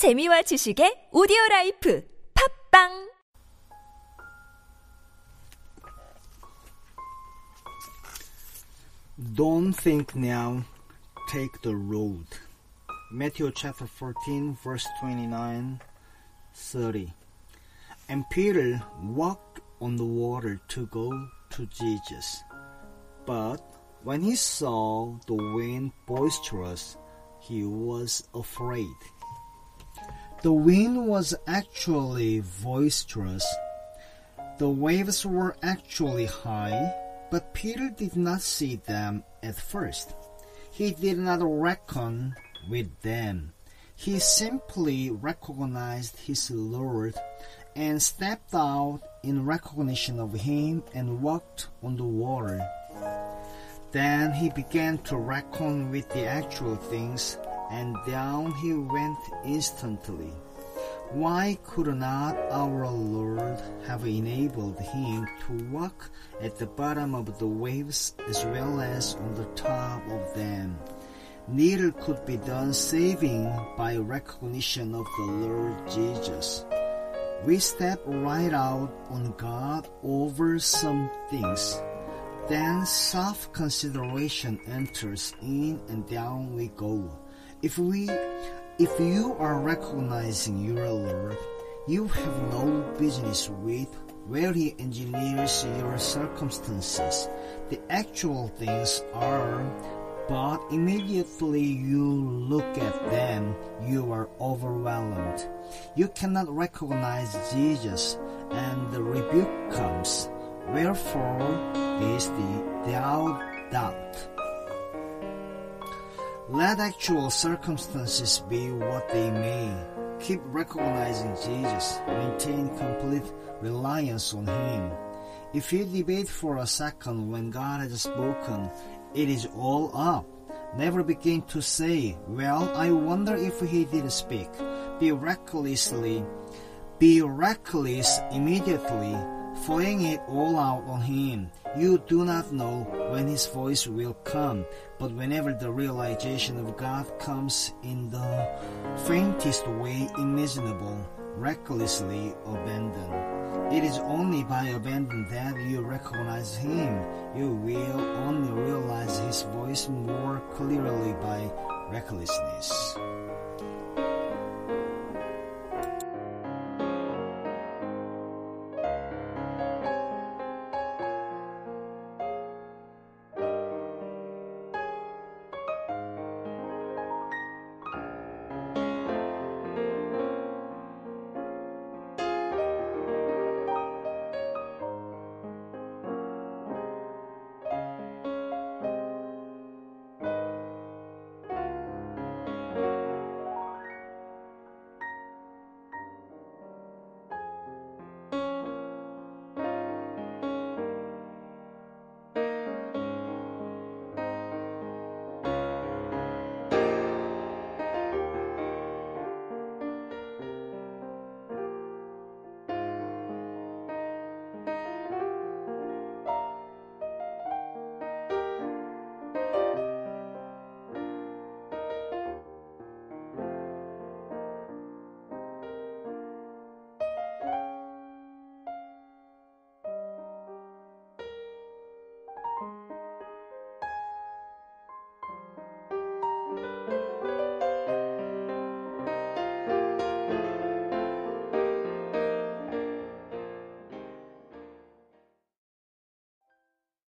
재미와 지식의 오디오 라이프 팟빵 Don't think now, take the road. Matthew chapter 14, verse 29 30. And Peter walked on the water to go to Jesus. But when he saw the wind boisterous, he was afraid. The wind was actually boisterous. The waves were actually high, but Peter did not see them at first. He did not reckon with them. He simply recognized his Lord and stepped out in recognition of him and walked on the water. Then he began to reckon with the actual things, and down he went instantly. Why could not our Lord have enabled him to walk at the bottom of the waves as well as on the top of them? Neither could be done saving by recognition of the Lord Jesus. We step right out on God over some things. Then self consideration enters in and down we go. If we if you are recognizing your Lord, you have no business with where He engineers your circumstances. The actual things are, but immediately you look at them, you are overwhelmed. You cannot recognize Jesus, and the rebuke comes. Wherefore is the doubt. Let actual circumstances be what they may. Keep recognizing Jesus. Maintain complete reliance on Him. If you debate for a second when God has spoken, it is all up. Never begin to say, Well, I wonder if He did speak. Be recklessly, be reckless immediately, throwing it all out on Him. You do not know when His voice will come, but whenever the realization of God comes in the faintest way imaginable, recklessly abandon. It is only by abandon that you recognize Him. You will only realize His voice more clearly by recklessness.